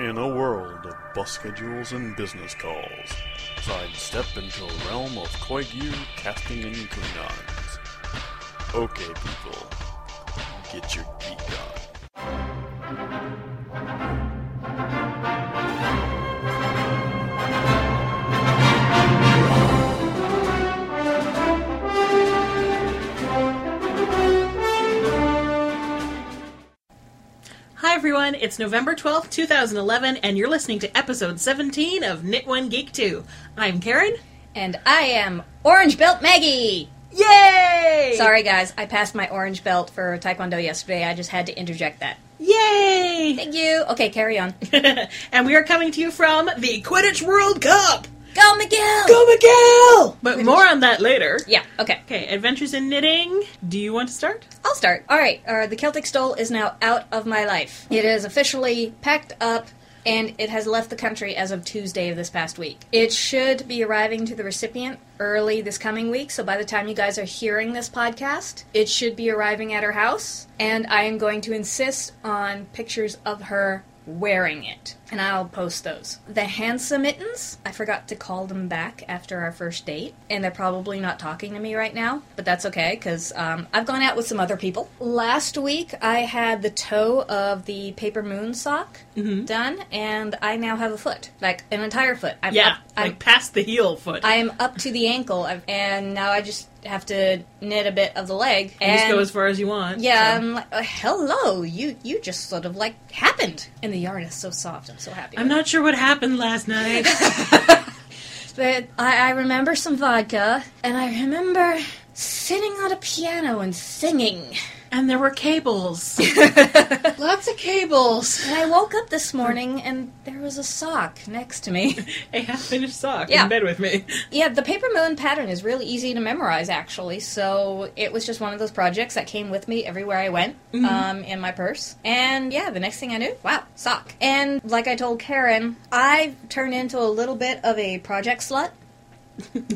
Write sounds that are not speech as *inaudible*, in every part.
In a world of bus schedules and business calls, sidestep into a realm of Koigu casting and Klingons. Okay, people, get your geek on. It's November 12th, 2011, and you're listening to episode 17 of Knit One Geek 2. I'm Karen. And I am Orange Belt Maggie! Yay! Sorry guys, I passed my orange belt for Taekwondo yesterday. I just had to interject that. Yay! Thank you. Okay, carry on. *laughs* and we are coming to you from the Quidditch World Cup! Go Miguel! Go Miguel! But more on that later. Yeah, okay. Okay, Adventures in Knitting. Do you want to start? I'll start. Alright, uh, the Celtic Stole is now out of my life. It is officially packed up and it has left the country as of Tuesday of this past week. It should be arriving to the recipient early this coming week, so by the time you guys are hearing this podcast, it should be arriving at her house, and I am going to insist on pictures of her wearing it, and I'll post those. The handsome mittens, I forgot to call them back after our first date, and they're probably not talking to me right now, but that's okay because um, I've gone out with some other people. Last week, I had the toe of the paper moon sock done, and I now have a foot, like an entire foot. I'm Yeah, up, I'm like past the heel foot. I am up to the ankle, and now I just have to knit a bit of the leg. You just go as far as you want. yeah, so. I'm like, uh, hello, you you just sort of like happened, and the yarn is so soft. I'm so happy. I'm not sure what happened last night. *laughs* But I, I remember some vodka, and I remember sitting on a piano and singing. And there were cables. *laughs* Lots of cables. And I woke up this morning, and there was a sock next to me. *laughs* A half finished sock Yeah. in bed with me. Yeah, the paper moon pattern is really easy to memorize, actually. So it was just one of those projects that came with me everywhere I went um, in my purse. And yeah, the next thing I knew, wow, sock. And like I told Karen, I turned into a little bit of a project slut.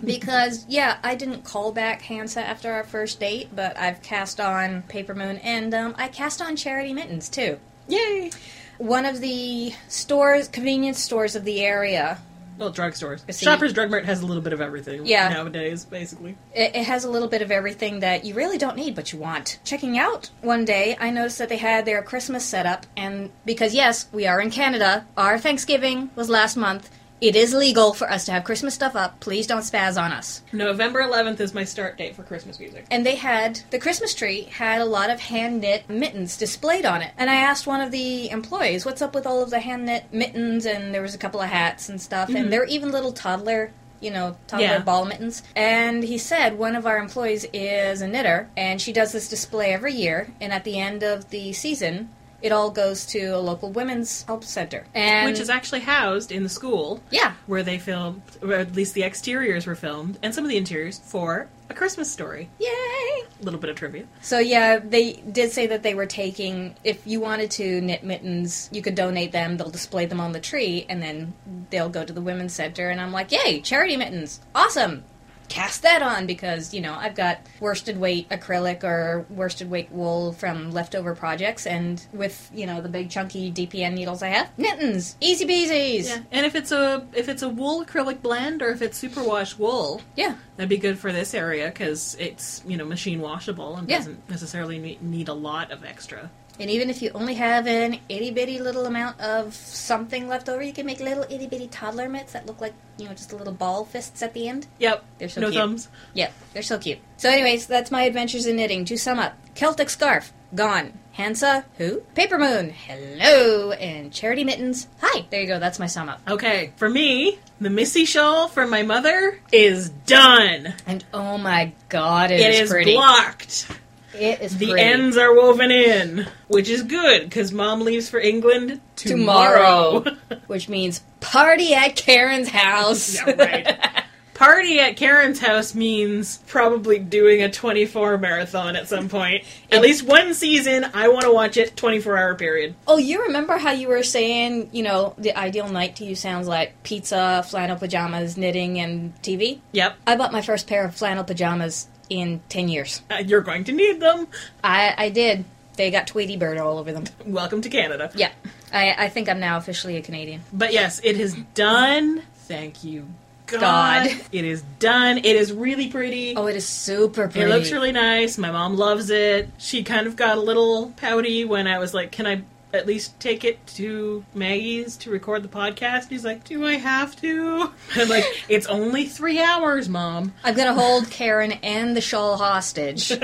Because yeah, I didn't call back Hansa after our first date, but I've cast on Paper Moon and um, I cast on Charity Mittens too. Yay! One of the stores, convenience stores of the area, Well, drugstores. Shoppers Drug Mart has a little bit of everything Yeah. nowadays, basically. It, it has a little bit of everything that you really don't need, but you want. Checking out one day, I noticed that they had their Christmas set up, and because yes, we are in Canada, our Thanksgiving was last month. It is legal for us to have Christmas stuff up. Please don't spaz on us. November 11th is my start date for Christmas music. And they had the Christmas tree had a lot of hand knit mittens displayed on it. And I asked one of the employees, "What's up with all of the hand knit mittens?" And there was a couple of hats and stuff, and mm-hmm. there were even little toddler. You know, toddler Yeah. ball mittens. And he said one of our employees is a knitter, and she does this display every year. And at the end of the season, it all goes to a local women's help center. And Which is actually housed in the school yeah, where they filmed, or at least the exteriors were filmed, and some of the interiors for A Christmas Story. yay! A little bit of trivia. So yeah, they did say that they were taking. If you wanted to knit mittens, you could donate them. They'll display them on the tree, and then they'll go to the women's center. And I'm like, yay, charity mittens, awesome. Cast that on because you know I've got worsted weight acrylic or worsted weight wool from leftover projects, and with you know the big chunky DPN needles I have, mittens, easy peasies. Yeah, and if it's a if it's a wool acrylic blend or if it's superwash wool, yeah. that'd be good for this area because it's you know machine washable and Yeah. doesn't necessarily need a lot of extra. And even if you only have an itty bitty little amount of something left over, you can make little itty bitty toddler mitts that look like, you know, just little ball fists at the end. Yep, They're so no cute. thumbs. Yep, they're so cute. So, anyways, that's my adventures in knitting. To sum up Celtic Scarf, gone. Hansa, who? Paper Moon, hello. And Charity Mittens, hi. There you go, that's my sum up. Okay, for me, the Missy shawl from my mother is done. And oh my god, It is pretty. blocked. It is The pretty. ends are woven in, which is good because mom leaves for England Tomorrow. tomorrow. Which means party at Karen's house. *laughs* yeah, right. Party at Karen's house means probably doing a 24 marathon at some point. At least one season, I want to watch it 24 hour period. Oh, you remember how you were saying, you know, the ideal night to you sounds like pizza, flannel pajamas, knitting, and TV? Yep, I bought my first pair of flannel pajamas in 10 years. uh, you're going to need them. I, I did. They got Tweety Bird all over them. Welcome to Canada. Yeah. I, I think I'm now officially a Canadian. But yes, it is done. Thank you, God. God. It is done. It is really pretty. Oh, it is super pretty. It looks really nice. My mom loves it. She kind of got a little pouty when I was like, "Can I at least take it to Maggie's to record the podcast?" He's like, "Do I have to?" *laughs* I'm like, "It's only three hours, mom." I'm gonna hold Karen and the shawl hostage. *laughs*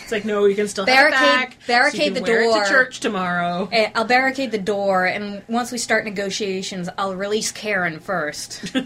It's like, "No, you can still Barricade- have it back. barricade so you can the wear it door. to church tomorrow." Eh, I'll barricade the door, and once we start negotiations, I'll release Karen first. *laughs*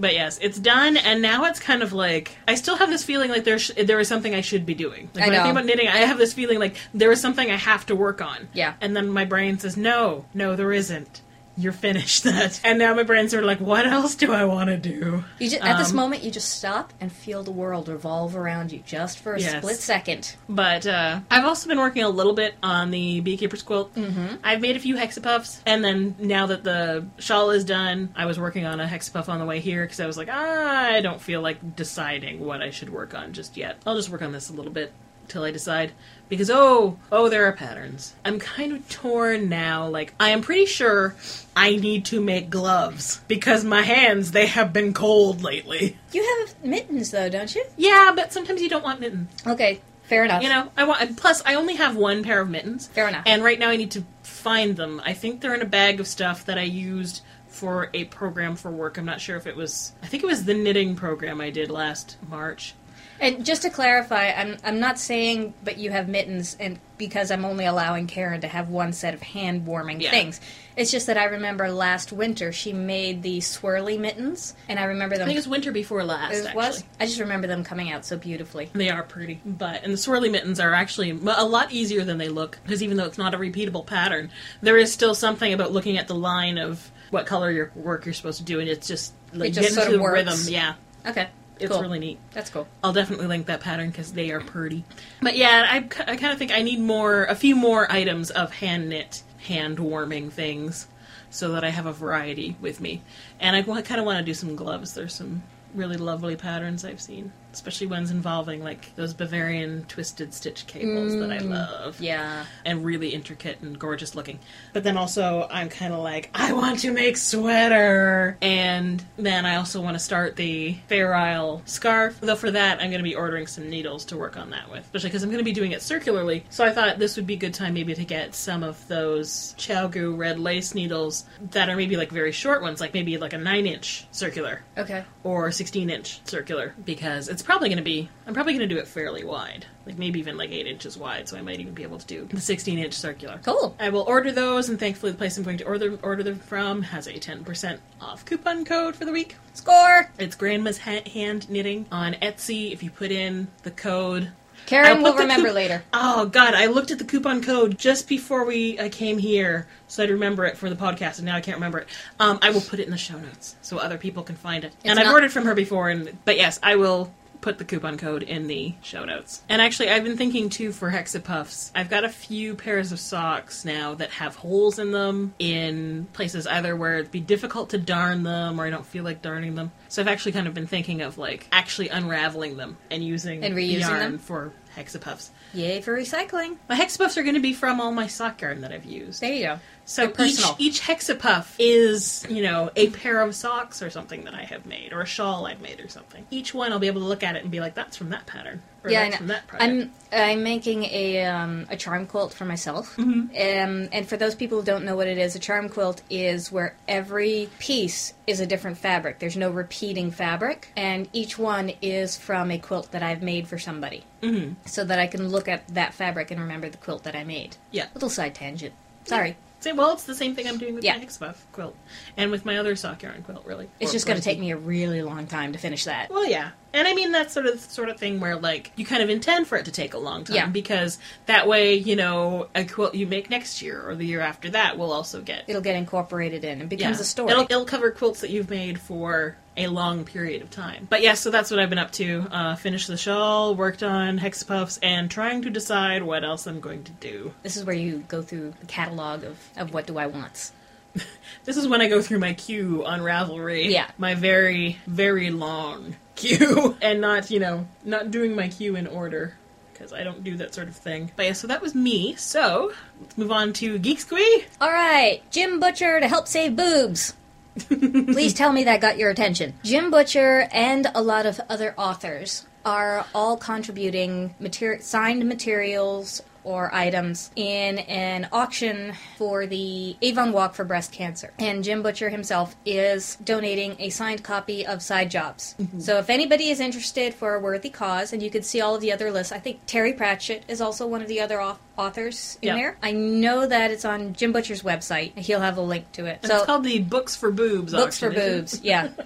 But yes, it's done, and now it's kind of like I still have this feeling like there sh- there is something I should be doing. Like I when I know. think about knitting, I have this feeling like there is something I have to work on. Yeah. and then my brain says, "No, no, there isn't. You're finished that." *laughs* And now my brain's sort of like, "What else do I want to do?" You just, at this Um, moment, you just stop and feel the world revolve around you just for a Yes. split second. But uh, I've also been working a little bit on the beekeeper's quilt. Mm-hmm. I've made a few hexapuffs, and then now that the shawl is done, I was working on a hexapuff on the way here because I was like, I don't feel like deciding what I should work on just yet. I'll just work on this a little bit till I decide. Because oh, oh, there are patterns. I'm kind of torn now. Like I am pretty sure I need to make gloves because my hands they have been cold lately. You have mittens, though, don't you? Yeah, but sometimes you don't want mittens. Okay, fair enough. You know, I want. and Plus, I only have one pair of mittens. Fair enough. And right now, I need to find them. I think they're in a bag of stuff that I used for a program for work. I'm not sure if it was. I think it was the knitting program I did last March. And just to clarify, I'm I'm not saying but you have mittens and because I'm only allowing Karen to have one set of hand warming Yeah. things. It's just that I remember last winter she made the swirly mittens and I remember them I think it was winter before last. it was I just remember them coming out so beautifully. They are pretty, but and the swirly mittens are actually a lot easier than they look because even though it's not a repeatable pattern, there is still something about looking at the line of what color your work you're supposed to do, and it's just like It just get sort into of the works. rhythm. Yeah, Okay. It's cool. really neat. That's cool. I'll definitely link that pattern because they are pretty. But yeah, I, I kind of think I need more, a few more items of hand knit, hand warming things, so that I have a variety with me. And I kind of want to do some gloves. There's some really lovely patterns I've seen, especially ones involving like those Bavarian twisted stitch cables that I mm. love Yeah. and really intricate and gorgeous looking. But then also, I'm kind of like, I want to make sweater, and then I also want to start the Fair Isle scarf. Though for that, I'm going to be ordering some needles to work on that with, especially because I'm going to be doing it circularly. So I thought this would be a good time maybe to get some of those ChiaoGoo red lace needles that are maybe like very short ones, like maybe like a nine inch circular Okay. or 16 inch circular because it's probably going to be i'm probably going to do it fairly wide like maybe even like 8 inches wide so i might even be able to do the 16 inch circular Cool. i will order those and thankfully the place i'm going to order order them from has a 10% off coupon code for the week Score. it's grandma's ha- hand knitting on etsy if you put in the code Karen will remember coup- later. Oh God! I looked at the coupon code just before we I came here, so I'd remember it for the podcast, and now I can't remember it. Um, I will put it in the show notes so other people can find it. and I've not- ordered from her before, and but yes, I will put the coupon code in the show notes. And actually, I've been thinking too for Hexapuffs. I've got a few pairs of socks now that have holes in them in places either where it'd be difficult to darn them or I don't feel like darning them. So I've actually kind of been thinking of like actually unraveling them and using And reusing yarn them? for Hexapuffs. Yay for recycling. My hexapuffs are going to be from all my sock yarn that I've used. There you go. So They're each, personal. each hexapuff is, you know, a pair of socks or something that I have made, or a shawl I've made or something. Each one I'll be able to look at it and be like, that's from that pattern. Or yeah, I that's know. from that project. I'm I'm making a um, a charm quilt for myself. Mm-hmm. Um, and for those people who don't know what it is, a charm quilt is where every piece is a different fabric. There's no repeating fabric, and each one is from a quilt that I've made for somebody, Mhm. so that I can look at that fabric and remember the quilt that I made. Yeah. Little side tangent. Sorry, Say, well, it's the same thing I'm doing with Yeah. my hexapuff quilt. And with my other sock yarn quilt, really. it's Or- just going to take me a really long time to finish that. Well, yeah, and I mean that's sort of sort of thing where like you kind of intend for it to take a long time Yeah. because that way you know a quilt you make next year or the year after that will also get It'll get incorporated in and becomes Yeah. a story. It'll, it'll cover quilts that you've made for a long period of time. But yes, so that's what I've been up to. Uh, finished the shawl, worked on hexapuffs, and trying to decide what else I'm going to do. This is where you go through the catalog of, of what do I want. *laughs* This is when I go through my queue on Ravelry. Yeah. My very, very long *laughs* queue. and not, you know, not doing my queue in order. because I don't do that sort of thing. But yeah, so that was me. So let's move on to Geek Squee. All right, Jim Butcher to help save boobs. *laughs* Please tell me that got your attention. Jim Butcher and a lot of other authors are all contributing mater- signed materials or items in an auction for the Avon Walk for Breast Cancer. And Jim Butcher himself is donating a signed copy of Side Jobs. Mm-hmm. So if anybody is interested for a worthy cause, and you can see all of the other lists, I think Terry Pratchett is also one of the other au- authors in Yeah. there. I know that it's on Jim Butcher's website. He'll have a link to it. And it's called the Books for Boobs Books for auction, it? Boobs. Yeah. *laughs* *laughs*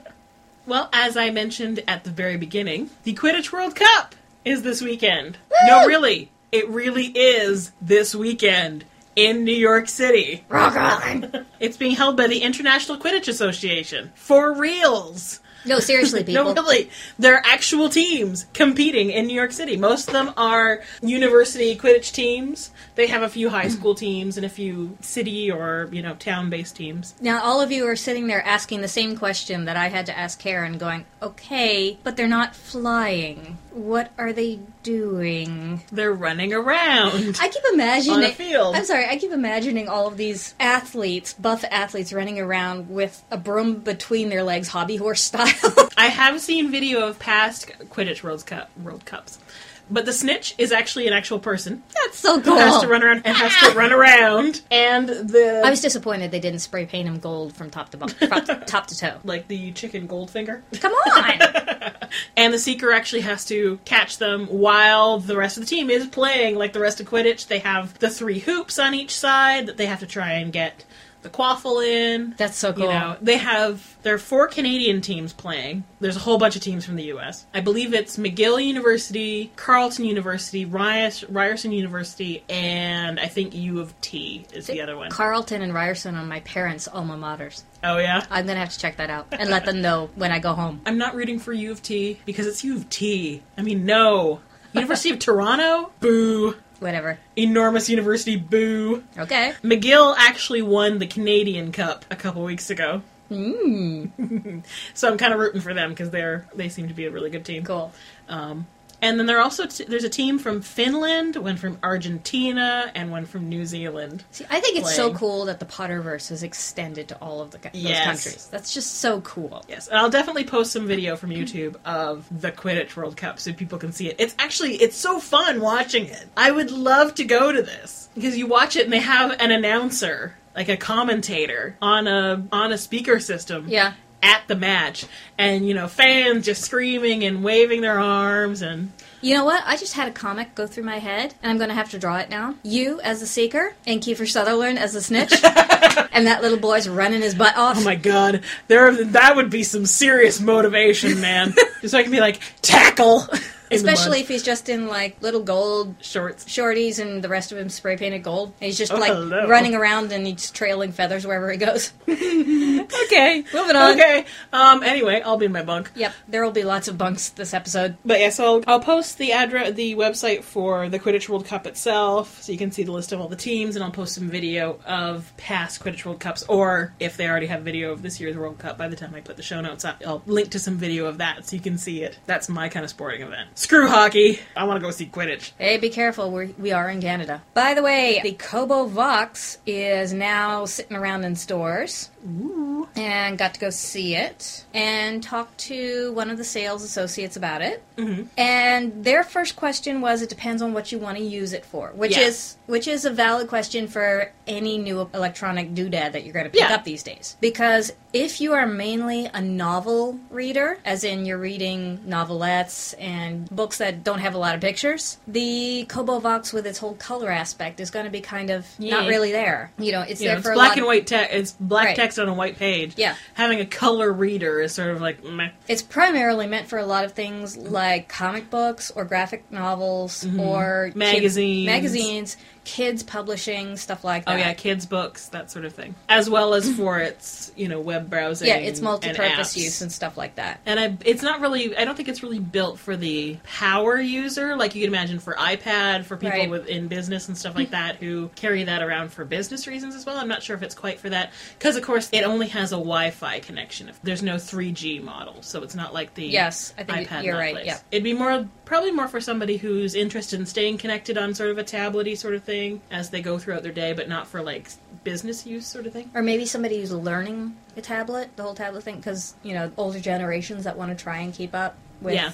Well, as I mentioned at the very beginning, the Quidditch World Cup is this weekend. No, really. It really is this weekend in New York City. Rock on. *laughs* It's being held by the International Quidditch Association. For reals. No, seriously, *laughs* people. No, really. There are actual teams competing in New York City. Most of them are university Quidditch teams. They have a few high *clears throat* school teams and a few city or, you know, town based teams. Now, all of you are sitting there asking the same question that I had to ask Karen, going, okay, but they're not flying. What are they doing? They're running around. I keep imagining. On a field. I'm sorry, I keep imagining all of these athletes, buff athletes, running around with a broom between their legs, hobby horse style. *laughs* I have seen video of past Quidditch World Cup World Cups, but the snitch is actually an actual person That's so who cool. has to run around and has to run around, and the I was disappointed they didn't spray paint him gold from top to bo- top, top to toe. *laughs* like the chicken Goldfinger, Come on! *laughs* and the seeker actually has to catch them while the rest of the team is playing. Like the rest of Quidditch, they have the three hoops on each side that they have to try and get the quaffle in. That's so cool. You know, they have there are four Canadian teams playing. There's a whole bunch of teams from the U.S. I believe it's McGill University, Carleton University, Ryers, Ryerson University, and I think U of T is the other one. Carleton and Ryerson are my parents' alma maters. oh yeah. I'm gonna have to check that out and let them know when I go home. I'm not rooting for U of T because it's U of T. I mean, no. University of Toronto? Boo. Whatever. Enormous university, boo. Okay. McGill actually won the Canadian Cup a couple weeks ago. Mm, *laughs* So I'm kind of rooting for them because they're they seem to be a really good team. cool. Um, and then there are also t- there's a team from Finland, one from Argentina, and one from New Zealand. See, I think it's so cool that the Potterverse is extended to all of the, those Yes. countries. That's just so cool. Yes, and I'll definitely post some video from YouTube of the Quidditch World Cup so people can see it. It's actually it's so fun watching it. I would love to go to this because you watch it and they have an announcer, like a commentator on a on a speaker system. Yeah. At the match, and you know, fans just screaming and waving their arms, and You know what? I just had a comic go through my head, and I'm going to have to draw it now. You as the Seeker, and Kiefer Sutherland as the Snitch, *laughs* and that little boy's running his butt off. Oh my god, there that would be some serious motivation, man. *laughs* Just so I can be like tackle, Especially if he's just in like little gold shorts. shorties and the rest of him spray painted gold. And he's just Oh, like hello. running around and he's trailing feathers wherever he goes. *laughs* Okay, Moving on. Okay. Um. Anyway, I'll be in my bunk. Yep, there will be lots of bunks this episode. But yeah, so I'll, I'll post the address, the website for the Quidditch World Cup itself, so you can see the list of all the teams, and I'll post some video of past Quidditch World Cups, or if they already have video of this year's World Cup by the time I put the show notes up, I'll link to some video of that so you can see it. That's my kind of sporting event. Screw hockey. I want to go see Quidditch. Hey, be careful. We're, we are in Canada. By the way, the Kobo Vox is now sitting around in stores. Ooh. And got to go see it and talk to one of the sales associates about it. Mhm. And their first question was, "It depends on what you want to use it for," which Yeah. is which is a valid question for any new electronic doodad that you're going to pick Yeah. up these days. Because if you are mainly a novel reader, as in you're reading novelettes and books that don't have a lot of pictures, the Kobo Vox with its whole color aspect is going to be kind of not really there. You know, it's You there it's for a black and white text. It's black Right. text on a white page. Yeah. Having a color reader is sort of like meh. It's primarily meant for a lot of things like comic books or graphic novels or magazines. Mm-hmm. Magazines. Kids publishing, stuff like that. Oh yeah, kids books, that sort of thing, as well as for its you know web browsing. Yeah, it's multi-purpose apps. use and stuff like that. And I, it's not really. I don't think it's really built for the power user, like you can imagine for iPad, for people Right. with in business and stuff like that who carry that around for business reasons as well. I'm not sure if it's quite for that because, of course, it only has a Wi-Fi connection. If there's no 3G model, so it's not like the Yes, I think iPad you're right, place. yeah. it'd be more probably more for somebody who's interested in staying connected on sort of a tablety sort of thing as they go throughout their day, but not for like business use sort of thing. Or maybe somebody who's learning a tablet, the whole tablet thing, because you know older generations that want to try and keep up with Yeah.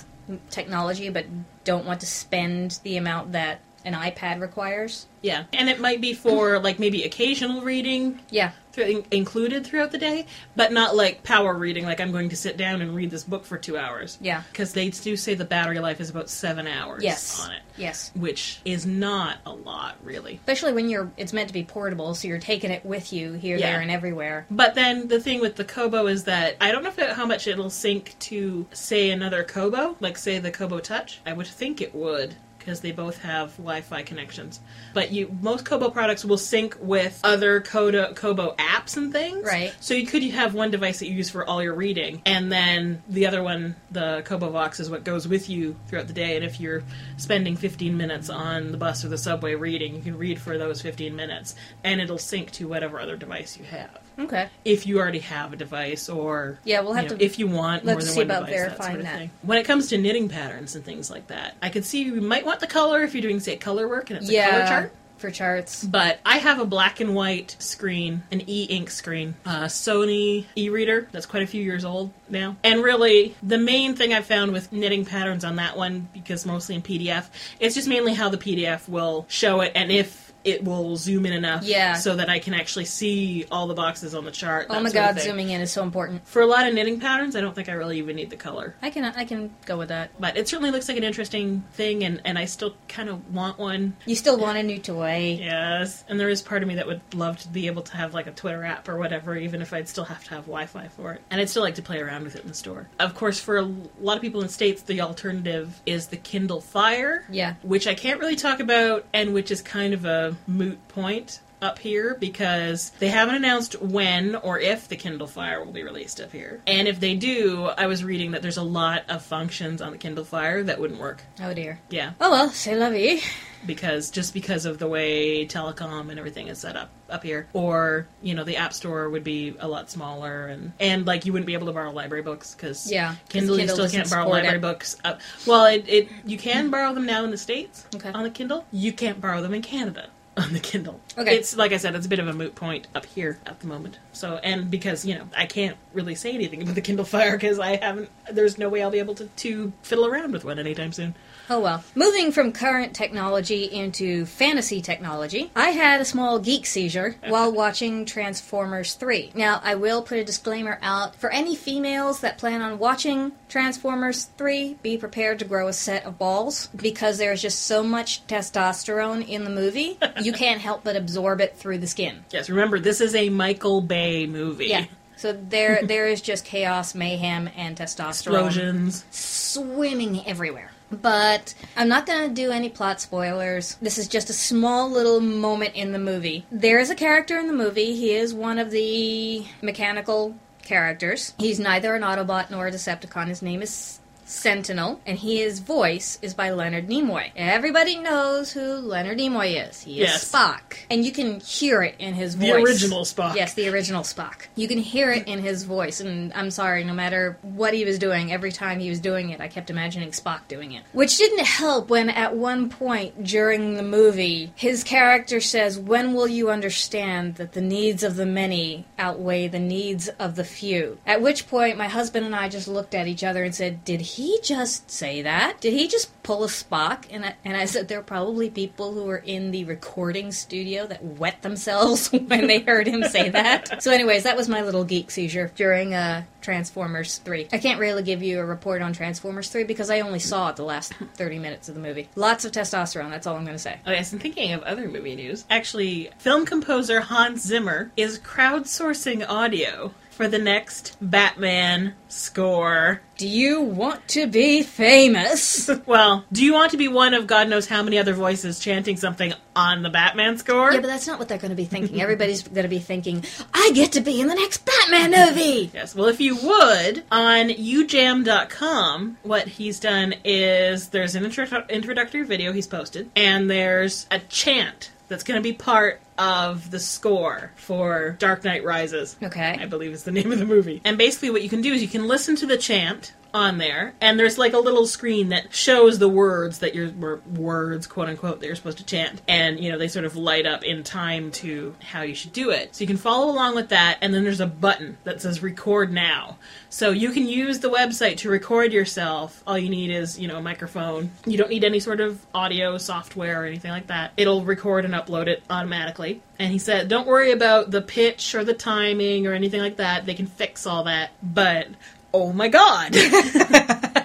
technology, but don't want to spend the amount that an iPad requires. Yeah, and it might be for like maybe occasional reading Yeah, in- included throughout the day, but not like power reading. Like I'm going to sit down and read this book for two hours. Yeah. because they do say the battery life is about seven hours. Yes. on it, yes. which is not a lot really. Especially when you're, it's meant to be portable, so you're taking it with you here, Yeah. there, and everywhere. But then the thing with the Kobo is that I don't know if it, how much it'll sync to say another Kobo, like say the Kobo Touch. I would think it would because they both have Wi-Fi connections. But you most Kobo products will sync with other Kodo, Kobo apps and things. Right. So you could have one device that you use for all your reading, and then the other one, the Kobo Vox, is what goes with you throughout the day. And if you're spending 15 minutes on the bus or the subway reading, you can read for those 15 minutes, and it'll sync to whatever other device you have Okay. if you already have a device or Yeah, we'll have you know, to- if you want more than one about device, that verifying sort of that. thing. When it comes to knitting patterns and things like that, I could see you might want the color if you're doing say color work and it's a color chart. for charts. But I have a black and white screen, an e-ink screen, a Sony e-reader that's quite a few years old now. And really, the main thing I've found with knitting patterns on that one, because mostly in PDF, it's just mainly how the PDF will show it and if it will zoom in enough Yeah. so that I can actually see all the boxes on the chart. Oh my god, zooming in is so important. For a lot of knitting patterns, I don't think I really even need the color. I can I can go with that. But it certainly looks like an interesting thing, and, and I still kind of want one. You still want a new toy. Yes. And there is part of me that would love to be able to have like a Twitter app or whatever, even if I'd still have to have Wi Fi for it. And I'd still like to play around with it in the store. Of course, for a lot of people in the States, the alternative is the Kindle Fire. Yeah. Which I can't really talk about, and which is kind of a moot point up here because they haven't announced when or if the Kindle Fire will be released up here. And if they do, I was reading that there's a lot of functions on the Kindle Fire that wouldn't work. Oh dear. Yeah, Oh well, c'est la vie. because just because of the way telecom and everything is set up up here, or you know the App Store would be a lot smaller, and and like you wouldn't be able to borrow library books because Yeah, 'cause Kindle, you still can't borrow library it. books. Up. Well, it, it you can borrow them now in the states Okay. on the Kindle. You can't borrow them in Canada *laughs* on the Kindle. Okay. it's like I said, it's a bit of a moot point up here at the moment. So and because you know I can't really say anything about the Kindle Fire because I haven't. There's no way I'll be able to to fiddle around with one anytime soon. Oh well. Moving from current technology into fantasy technology, I had a small geek seizure while watching Transformers 3. Now, I will put a disclaimer out for any females that plan on watching Transformers 3, be prepared to grow a set of balls because there's just so much testosterone in the movie, *laughs* you can't help but absorb it through the skin. Yes, remember this is a Michael Bay movie. Yeah. So there *laughs* there is just chaos, mayhem and testosterone Explosions. swimming everywhere. But I'm not going to do any plot spoilers. This is just a small little moment in the movie. There is a character in the movie. He is one of the mechanical characters. He's neither an Autobot nor a Decepticon. His name is Sentinel, and his voice is by Leonard Nimoy. Everybody knows who Leonard Nimoy is. He is Yes. Spock. And you can hear it in his voice. The original Spock. Yes, the original Spock. You can hear it in his voice, and I'm sorry, no matter what he was doing, every time he was doing it, I kept imagining Spock doing it. Which didn't help when, at one point during the movie, his character says, When will you understand that the needs of the many outweigh the needs of the few? At which point, my husband and I just looked at each other and said, Did he just say that? Did he just pull a Spock? And I, and I said, There are probably people who were in the recording studio that wet themselves *laughs* when they heard him say that. So, anyways, that was my little geek seizure during uh, Transformers 3. I can't really give you a report on Transformers 3 because I only saw the last 30 minutes of the movie. Lots of testosterone, that's all I'm going to say. Oh yes, and thinking of other movie news, actually, film composer Hans Zimmer is crowdsourcing audio for the next Batman score. Do you want to be famous? *laughs* Well, do you want to be one of God knows how many other voices chanting something on the Batman score? yeah, but that's not what they're going to be thinking. Everybody's going to be thinking, I get to be in the next Batman movie! *laughs* Yes. Well, if you would, on ujam.com, what he's done is there's an intro- introductory video he's posted, and there's a chant that's going to be part of the score for Dark Knight Rises. Okay. I believe is the name of the movie. And basically, what you can do is you can listen to the chant on there, and there's like a little screen that shows the words that you're words, quote unquote, that you're supposed to chant, and you know they sort of light up in time to how you should do it. So you can follow along with that, and then there's a button that says "Record Now." So you can use the website to record yourself. All you need is you know a microphone. You don't need any sort of audio software or anything like that. It'll record and upload it automatically. And he said, don't worry about the pitch or the timing or anything like that. They can fix all that. But, oh my god. *laughs*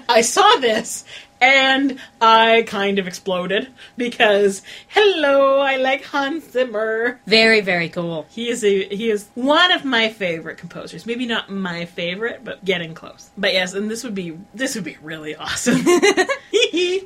I saw this and I kind of exploded because, hello, I like Hans Zimmer. Very, very cool. He is a he is one of my favorite composers. Maybe not my favorite, but getting close. But yes, and this would be this would be really awesome. *laughs*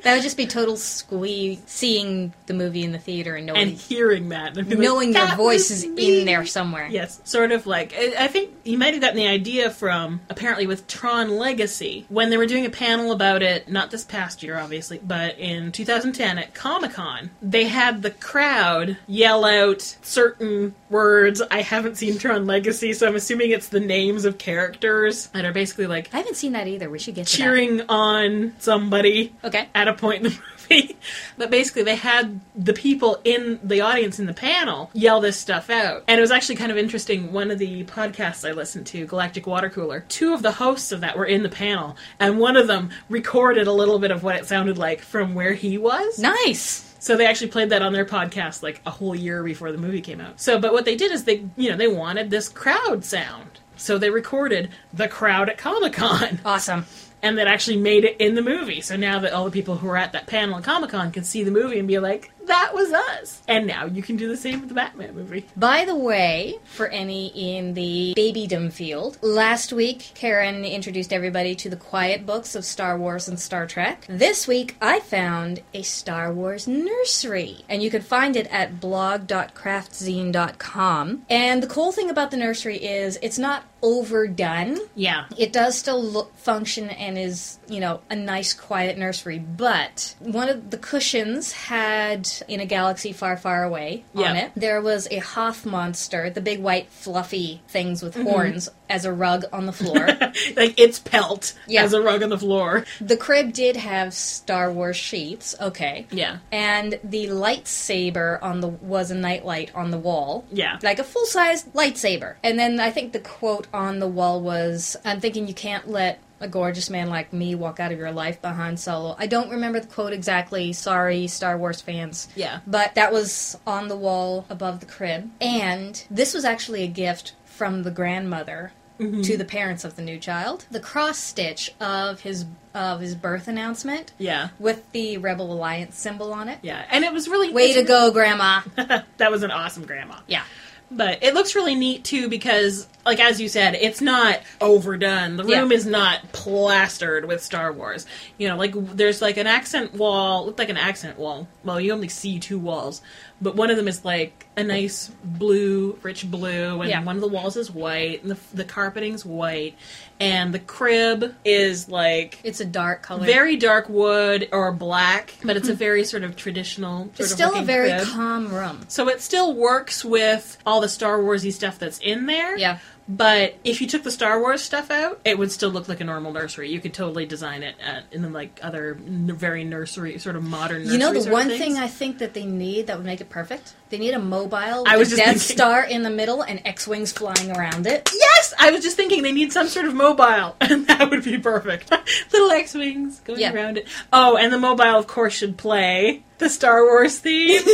That would just be total squee seeing the movie in the theater and knowing, and hearing that, and be like, knowing your voice is me." in there somewhere. Yes, sort of like I think you might have gotten the idea from apparently with Tron Legacy when they were doing a panel about it. Not this past year, obviously, but in 2010 at Comic Con, they had the crowd yell out certain words. I haven't seen Tron Legacy, so I'm assuming it's the names of characters that are basically like I haven't seen that either. We should get to cheering on somebody. Okay. At a point in the *laughs* movie. But basically, they had the people in the audience in the panel yell this stuff out. And it was actually kind of interesting. One of the podcasts I listened to, Galactic Water Cooler, two of the hosts of that were in the panel, and one of them recorded a little bit of what it sounded like from where he was. Nice. So they actually played that on their podcast like a whole year before the movie came out. So, but what they did is they, you know, they wanted this crowd sound. So they recorded the crowd at Comic Con Awesome. And that actually made it in the movie. So now that all the people who were at that panel at Comic Con can see the movie and be like, that was us. And now you can do the same with the Batman movie. By the way, for any in the babydom field, last week Karen introduced everybody to the quiet books of Star Wars and Star Trek. This week I found a Star Wars nursery, and you can find it at blog.craftzine.com. And the cool thing about the nursery is it's not overdone. Yeah. It does still look, function and is, you know, a nice quiet nursery, but one of the cushions had in a galaxy far, far away on it. There was a Hoth monster, the big white fluffy things Mm-hmm. with horns, as a rug on the floor. *laughs* like its pelt Yeah. as a rug on the floor. the crib did have Star Wars sheets, okay. Yeah. And the lightsaber on the was a nightlight on the wall. Yeah. Like a full sized lightsaber. And then I think the quote on the wall was I'm thinking you can't let a gorgeous man like me walk out of your life behind Solo. I don't remember the quote exactly. Sorry, Star Wars fans. Yeah. But that was on the wall above the crib. And this was actually a gift from the grandmother mm-hmm. to the parents of the new child. The cross stitch of his of his birth announcement Yeah. with the Rebel Alliance symbol on it. Yeah. And it was really Way to go, grandma. *laughs* that was an awesome grandma. Yeah. But it looks really neat too because, like as you said, it's not overdone. The Yeah. room is not plastered with Star Wars. You know, like there's like an accent wall, looked like an accent wall. Well, you only see two walls, but one of them is like a nice blue, rich blue, and Yeah. one of the walls is white, and the the carpeting's white, and the crib is like It's a dark color. very dark wood or black, but it's a mm-hmm. very sort of traditional. Sort it's of still a very crib. calm room. So it still works with all the Star Warsy stuff that's in there. Yeah. But if you took the Star Wars stuff out, it would still look like a normal nursery. You could totally design it at, in the, like other n- very nursery, sort of modern. Nursery You know, the one thing I think that they need that would make it perfect? They need a mobile with I was Death thinking- Star in the middle and X-Wings flying around it. Yes, I was just thinking they need some sort of mobile, *laughs* and that would be perfect. *laughs* Little X wings going Yeah. around it. Oh, and the mobile, of course, should play the Star Wars theme. *laughs*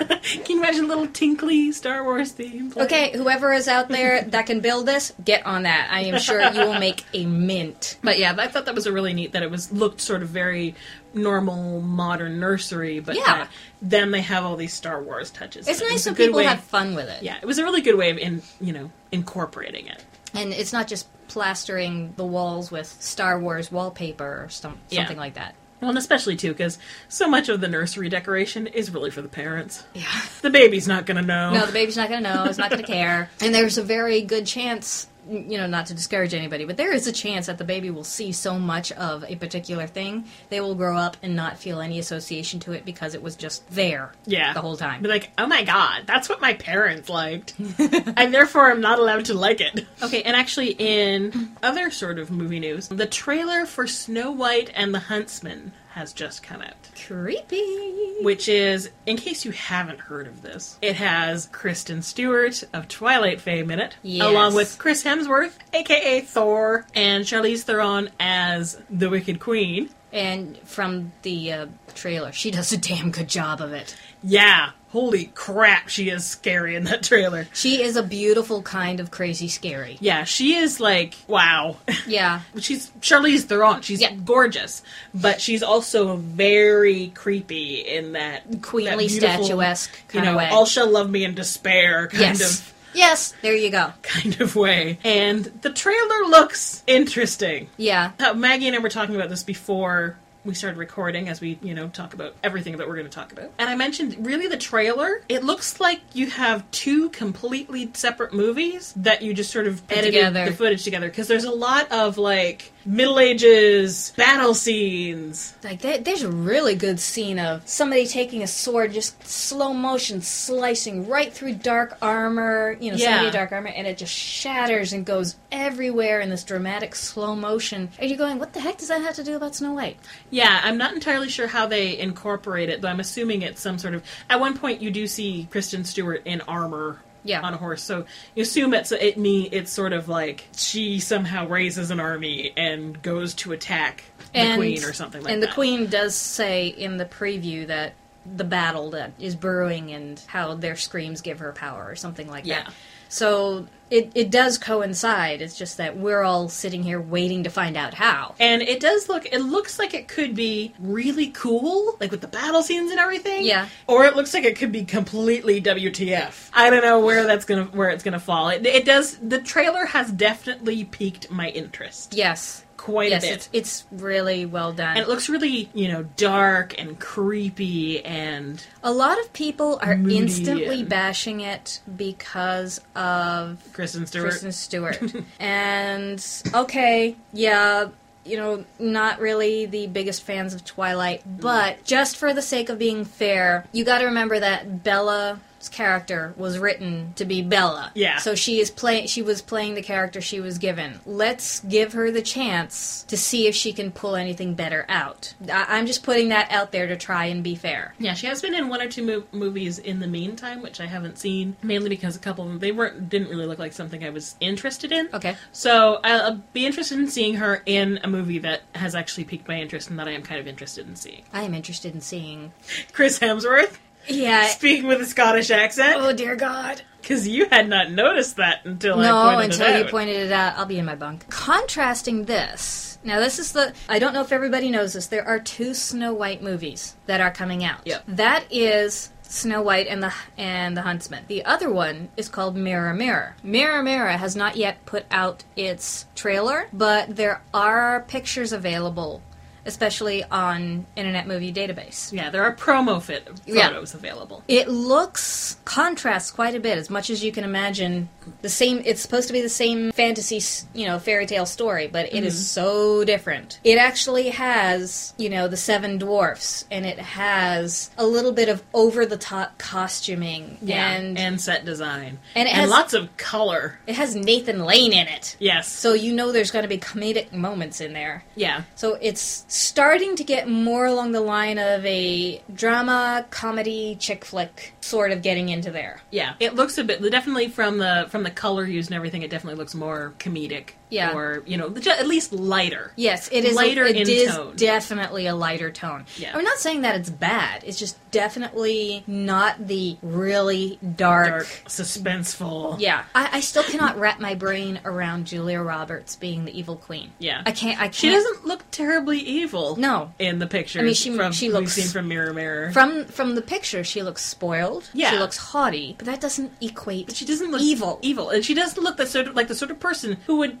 Can you imagine a little tinkly Star Wars theme? playing? Okay, whoever is out there that can build this, get on that. I am sure you will make a mint. But yeah, I thought that was a really neat that it was looked sort of very normal modern nursery, but Yeah. then they have all these Star Wars touches. It's it. nice when good people have fun with it. Yeah, it was a really good way of in you know incorporating it. And it's not just plastering the walls with Star Wars wallpaper or some, Yeah. something like that. Well, and especially too because so much of the nursery decoration is really for the parents. Yeah. The baby's not gonna know. No, the baby's not going to know. It's not going to care. And there's a very good chance, you know, not to discourage anybody, but there is a chance that the baby will see so much of a particular thing, they will grow up and not feel any association to it because it was just there yeah, the whole time. Be like, oh my god, that's what my parents liked, *laughs* and therefore I'm not allowed to like it. Okay, and actually, in other sort of movie news, the trailer for Snow White and the Huntsman has just come out. Creepy. which is, in case you haven't heard of this, it has Kristen Stewart of Twilight fame in it, Yes. along with Chris Hemsworth, aka Thor, and Charlize Theron as the Wicked Queen. And from the uh, trailer, she does a damn good job of it. Yeah, holy crap, she is scary in that trailer. She is a beautiful kind of crazy scary. Yeah, she is like, wow. Yeah. *laughs* She's Charlize Theron. She's Yeah. gorgeous, but she's also very creepy in that Queenly, that statuesque You kind know, of way. all shall love me in despair kind yes. of Yes, there you go. kind of way. And the trailer looks interesting. Yeah. Uh, Maggie and I were talking about this before we started recording as we, you know, talk about everything that we're going to talk about. And I mentioned really the trailer, it looks like you have two completely separate movies that you just sort of Put edited together. the footage together because there's a lot of like Middle Ages battle scenes. Like there, there's a really good scene of somebody taking a sword, just slow motion slicing right through dark armor, you know, Yeah. somebody dark armor, and it just shatters and goes everywhere in this dramatic slow motion. Are you're going, what the heck does that have to do about Snow White? Yeah, I'm not entirely sure how they incorporate it, though I'm assuming it's some sort of. At one point, you do see Kristen Stewart in armor. Yeah. On a horse, so you assume it's it me. It's sort of like she somehow raises an army and goes to attack the and, queen or something like and that. And the queen does say in the preview that the battle that is brewing and how their screams give her power or something like Yeah. that. So it, it does coincide. It's just that we're all sitting here waiting to find out how. And it does look. It looks like it could be really cool, like with the battle scenes and everything. Yeah. Or it looks like it could be completely WTF. I don't know where that's gonna where it's gonna fall. It, it does. The trailer has definitely piqued my interest Yes. quite yes, a bit. it's it's really well done. And it looks really, you know, dark and creepy and a lot of people are instantly and- bashing it because of Kristen Stewart. Kristen Stewart. *laughs* and okay, yeah, you know, not really the biggest fans of Twilight, but mm. just for the sake of being fair, you got to remember that Bella's character was written to be Bella. Yeah. So she is playing she was playing the character she was given. Let's give her the chance to see if she can pull anything better out. I- I'm just putting that out there to try and be fair. Yeah, she has been in one or two mov- movies in the meantime, which I haven't seen, mainly because a couple of them they weren't didn't really look like something I was interested in. Okay. So I'll be interested in seeing her in a movie that has actually piqued my interest and that I am kind of interested in seeing. I am interested in seeing. *laughs* Chris Hemsworth Yeah. speaking with a Scottish accent Oh dear God. because you had not noticed that until I No, pointed until it you pointed it out. I'll be in my bunk. Contrasting this. Now, this is the. I don't know if everybody knows this. There are two Snow White movies that are coming out. Yep. That is Snow White and the and the Huntsman. The other one is called Mirror Mirror. Mirror Mirror has not yet put out its trailer, but there are pictures available, especially on Internet Movie Database. Yeah, there are promo fit Yeah. photos available. It looks contrasts quite a bit, as much as you can imagine. The same. It's supposed to be the same fantasy, you know, fairy tale story, but it is mm-hmm. so different. It actually has, you know, the seven dwarfs, and it has a little bit of over the top costuming, Yeah, and, and set design And it has- lots of color. it has Nathan Lane in it. Yes. So you know there's going to be comedic moments in there. yeah. So it's starting to get more along the line of a drama, comedy, chick flick sort of getting into there. Yeah, it looks a bit definitely from the from the color used and everything. It definitely looks more comedic. Yeah. or you know, at least lighter. Yes, it is Lighter It in is tone. definitely a lighter tone. Yeah. I'm not saying that it's bad. It's just definitely not the really dark. Dark, suspenseful. Yeah, I, I still cannot wrap my brain around Julia Roberts being the evil queen. Yeah. I can't. I can't. She doesn't look terribly evil. No. in the picture I mean, she- from, she looks- seen from Mirror Mirror. From from the picture, she looks spoiled. Yeah. she looks haughty, but that doesn't equate. But she doesn't look evil. Evil, and she doesn't look the sort of like the sort of person who would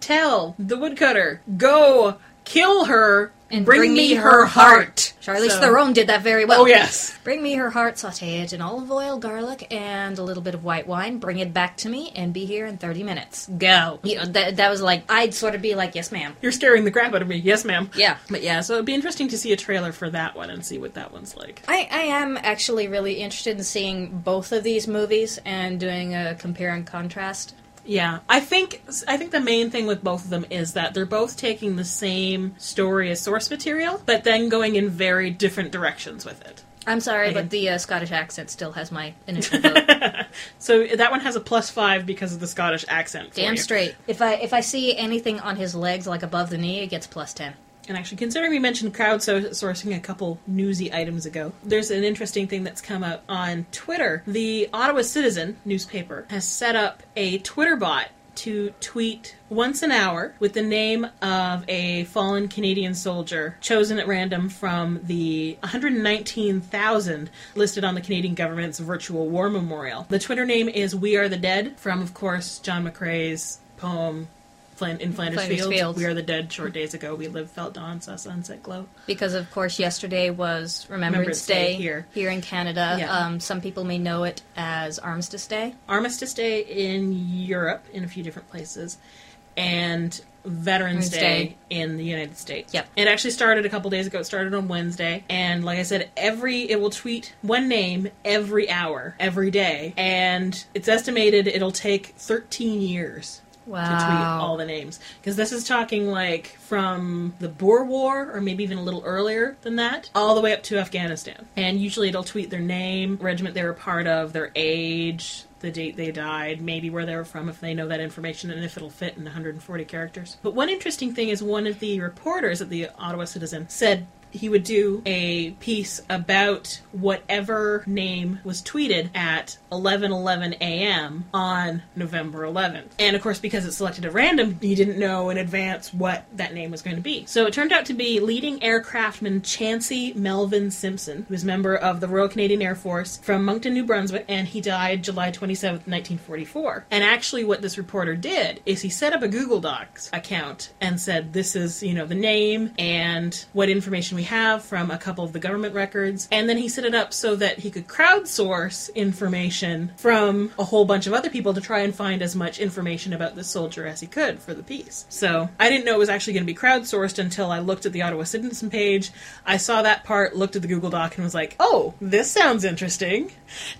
the woodcutter, "Go kill her and bring, me her heart." Charlize So- Theron did that very well. Oh yes, Bring me her heart, saute it in olive oil, garlic, and a little bit of white wine. Bring it back to me, and be here in thirty minutes. go. You know, that that was like I'd sort of be like, yes, ma'am. You're scaring the crap out of me. Yes, ma'am. Yeah. But yeah, so it'd be interesting to see a trailer for that one and see what that one's like. I, I am actually really interested in seeing both of these movies and doing a compare and contrast. Yeah, I think I think the main thing with both of them is that they're both taking the same story as source material, but then going in very different directions with it. I'm sorry, but the uh, Scottish accent still has my initial *laughs* vote. So that one has a plus five because of the Scottish accent. for Damn you. straight. If I if I see anything on his legs like above the knee, it gets plus ten. And actually, considering we mentioned crowdsourcing a couple newsy items ago, there's an interesting thing that's come up on Twitter. The Ottawa Citizen newspaper has set up a Twitter bot to tweet once an hour with the name of a fallen Canadian soldier chosen at random from the 119,000 listed on the Canadian government's virtual war memorial. The Twitter name is We Are the Dead, from, of course, John McCrae's poem Flan- in Flanders, Flanders Fields. Fields. We are the dead. Short days ago, we lived, felt dawn, saw sunset glow. Because of course yesterday was Remembrance, Remembrance Day Day, here. in Canada. Yeah. Um, some people may know it as Armistice Day. Armistice Day in Europe, in a few different places, and Veterans Veterans Day, Day. in the United States. Yep. It actually started a couple days ago. It started on Wednesday, and like I said, every it will tweet one name every hour, every day, and it's estimated it'll take 13 years Wow. to tweet all the names because this is talking like from the Boer War or maybe even a little earlier than that, all the way up to Afghanistan. And usually it'll tweet their name, regiment they were part of, their age, the date they died, maybe where they were from if they know that information and if it'll fit in 140 characters. But one interesting thing is one of the reporters at the Ottawa Citizen said he would do a piece about whatever name was tweeted at 11:11 a.m. on November 11th. And of course, because it's selected at random, he didn't know in advance what that name was going to be. So it turned out to be leading aircraftman Chancey Melvin Simpson, who was a member of the Royal Canadian Air Force from Moncton, New Brunswick, and he died July 27th, 1944. And actually, what this reporter did is he set up a Google Docs account and said, "This is you know the name and what information we have from a couple of the government records." And then he set it up so that he could crowdsource information from a whole bunch of other people to try and find as much information about this soldier as he could for the piece. So I didn't know it was actually going to be crowdsourced until I looked at the Ottawa Citizen page. I saw that part, looked at the Google Doc, and was like, "Oh, this sounds interesting."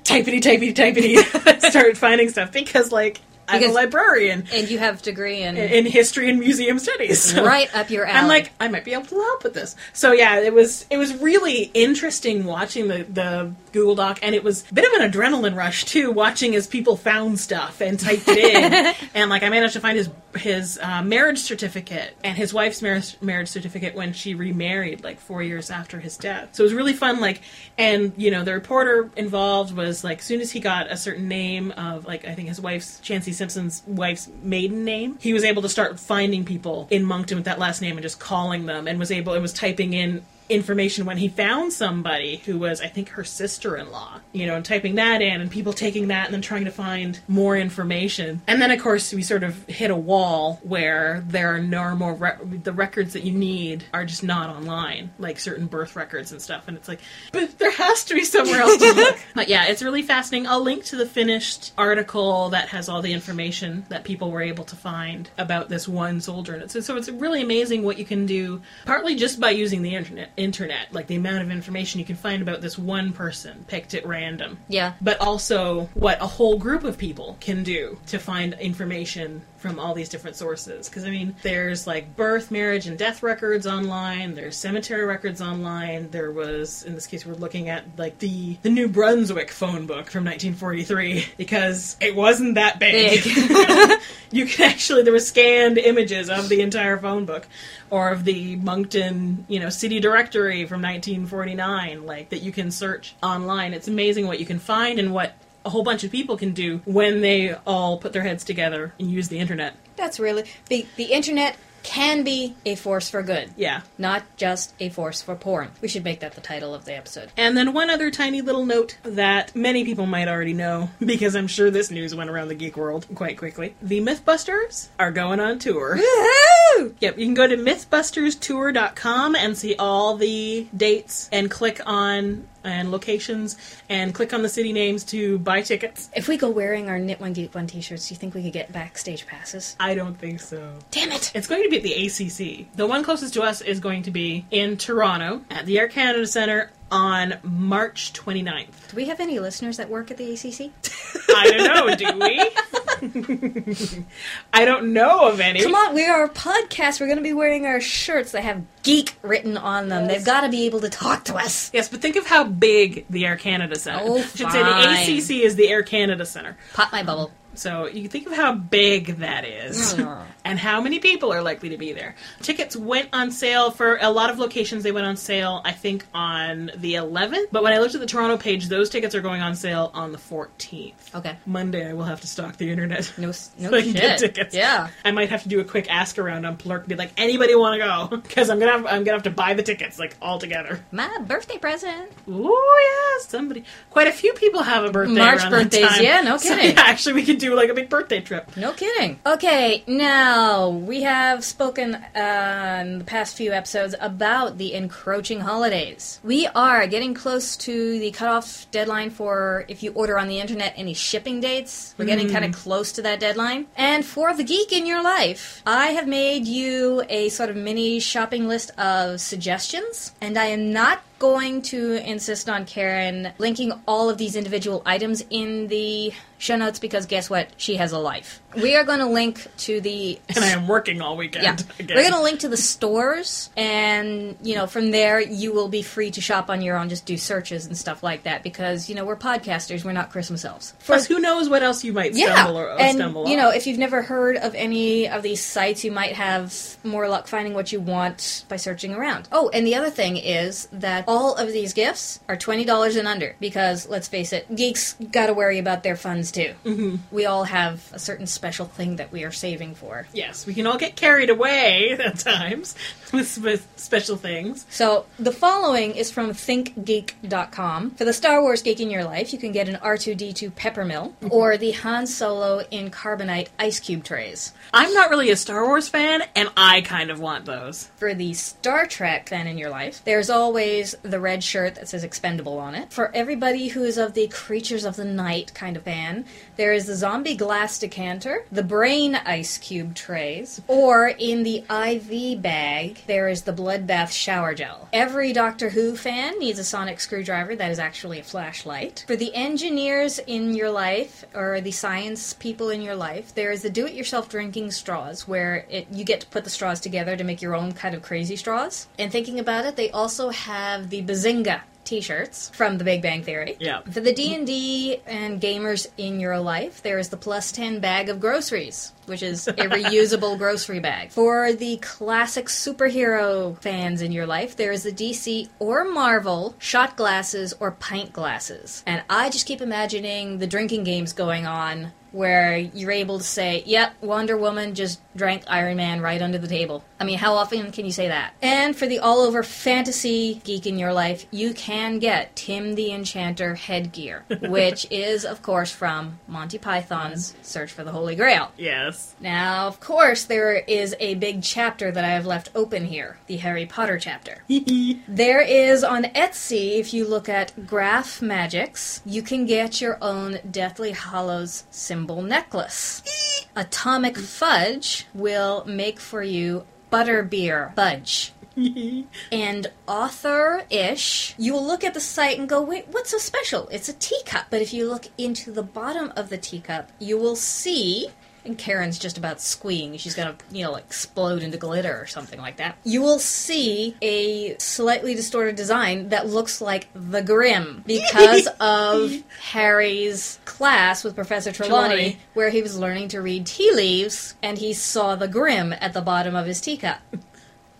Typity, typity, typity. *laughs* Started finding stuff because, like, I'm a librarian And you have degree in in history and museum studies. so- *laughs* right up your alley. I'm like, I might be able to help with this. So yeah, it was it was really interesting watching the the Google Doc, and it was a bit of an adrenaline rush too, watching as people found stuff and typed it in, *laughs* and like I managed to find his his uh, marriage certificate and his wife's marriage marriage certificate when she remarried, like four years after his death. So it was really fun. Like, and you know, the reporter involved was like, as soon as he got a certain name of like I think his wife's Chancey Simpson's wife's maiden name, he was able to start finding people in Moncton with that last name and just calling them, and was able and was typing in information when he found somebody who was, I think, her sister in law, you know, and typing that in and people taking that and then trying to find more information. And then, of course, we sort of hit a wall where there are no more, re- the records that you need are just not online, like certain birth records and stuff. And it's like, but there has to be somewhere else to look. *laughs* but yeah, it's really fascinating. I'll link to the finished article that has all the information that people were able to find about this one soldier. And it's, so it's really amazing what you can do, partly just by using the internet internet, like the amount of information you can find about this one person picked at random. yeah. But also what a whole group of people can do to find information from all these different sources. Because, I mean, there's like birth, marriage, and death records online, there's cemetery records online. There was, in this case, we're looking at like the, the New Brunswick phone book from 1943 because it wasn't that big. Big. *laughs* you can actually, there were scanned images of the entire phone book or of the Moncton, you know, city directory from 1949, like that you can search online. It's amazing what you can find and what a whole bunch of people can do when they all put their heads together and use the internet. That's really the the internet can be a force for good, Yeah. not just a force for porn. We should make that the title of the episode. And then one other tiny little note that many people might already know, *laughs* because I'm sure this news went around the geek world quite quickly. The Mythbusters are going on tour. Woohoo! Yep, you can go to mythbusterstour.com and see all the dates and click on and locations and click on the city names to buy tickets. If we go wearing our Knit One Geek One t-shirts, do you think we could get backstage passes? I don't think so. Damn it! It's going to be at the ACC. The one closest to us is going to be in Toronto at the Air Canada Centre on March 29th. Do we have any listeners that work at the ACC? *laughs* I don't know, do we? *laughs* I don't know of any. Come on, we are a podcast. We're going to be wearing our shirts that have geek written on them. They've got to be able to talk to us. Yes, but think of how big the Air Canada Centre. Oh, I should say the ACC is the Air Canada Centre. Pop my bubble. So you think of how big that is Mm. and how many people are likely to be there. Tickets went on sale for a lot of locations. They went on sale, I think, on the 11th. But when I looked at the Toronto page, those tickets are going on sale on the 14th. Okay. Monday, I will have to stalk the internet. No, *laughs* no So I can shit. get tickets. Yeah. I might have to do a quick ask around on Plurk and be like, anybody want to go? *laughs* Because I'm gonna have, I'm gonna have to buy the tickets like all together. My birthday present. Oh yeah, somebody. Quite a few people have a birthday. March birthdays, yeah, no *laughs* So, kidding. yeah, actually, we could do like a big birthday trip. No kidding. Okay, now we have spoken uh, in the past few episodes about the encroaching holidays. We are getting close to the cutoff deadline for if you order on the internet any shipping dates. We're getting kind of close to that deadline. And for the geek in your life, I have made you a sort of mini shopping list of suggestions, and I am not going to insist on Karen linking all of these individual items in the show notes because guess what? She has a life. We are going to link to the *laughs* And I am working all weekend. yeah. Again. We're going to link to the stores, and you know, from there you will be free to shop on your own. Just do searches and stuff like that because you know we're podcasters. We're not Christmas elves. Plus, who knows what else you might stumble or and stumble you on. know, if you've never heard of any of these sites, you might have more luck finding what you want by searching around. Oh, and the other thing is that all of these gifts are twenty dollars and under because let's face it, geeks got to worry about their funds too. Mm-hmm. We all have a certain special thing that we are saving for. Yes, we can all get carried away *laughs* at times with spe- special things. So the following is from thinkgeek.com. For the Star Wars Geek in Your Life, you can get an R2D2 Peppermill or the Han Solo in Carbonite ice cube trays. I'm not really a Star Wars fan, and I kind of want those. For the Star Trek fan in your life, there's always the red shirt that says expendable on it. For everybody who is of the Creatures of the Night kind of fan, there is the zombie glass decanter, the brain ice cube trays, or in the IV bag, there is the bloodbath shower gel. Every Doctor Who fan needs a sonic screwdriver that is actually a flashlight. For the engineers in your life, or the science people in your life, there is the do it yourself drinking straws, where it, you get to put the straws together to make your own kind of crazy straws. And thinking about it, they also have the Bazinga t-shirts from the Big Bang Theory. Yeah. For the D&D and gamers in your life, there is the plus 10 bag of groceries, which is a *laughs* reusable grocery bag. For the classic superhero fans in your life, there is the DC or Marvel shot glasses or pint glasses. And I just keep imagining the drinking games going on where you're able to say, yep, Wonder Woman just drank Iron Man right under the table. I mean, how often can you say that? And for the all over fantasy geek in your life, you can get Tim the Enchanter headgear, *laughs* which is, of course, from Monty Python's Search for the Holy Grail. Yes. Now, of course, there is a big chapter that I have left open here the Harry Potter chapter. *laughs* There is on Etsy, if you look at Graph Magics, you can get your own Deathly Hallows symbol necklace. Atomic Fudge will make for you Butterbeer Fudge. *laughs* and author ish, you will look at the site and go, wait, what's so special? It's a teacup. But if you look into the bottom of the teacup, you will see and Karen's just about squeeing. She's gonna, you know, explode into glitter or something like that. You will see a slightly distorted design that looks like the Grim because *laughs* of Harry's class with Professor Trelawney, Trelawney. where he was learning to read tea leaves and he saw the Grim at the bottom of his teacup.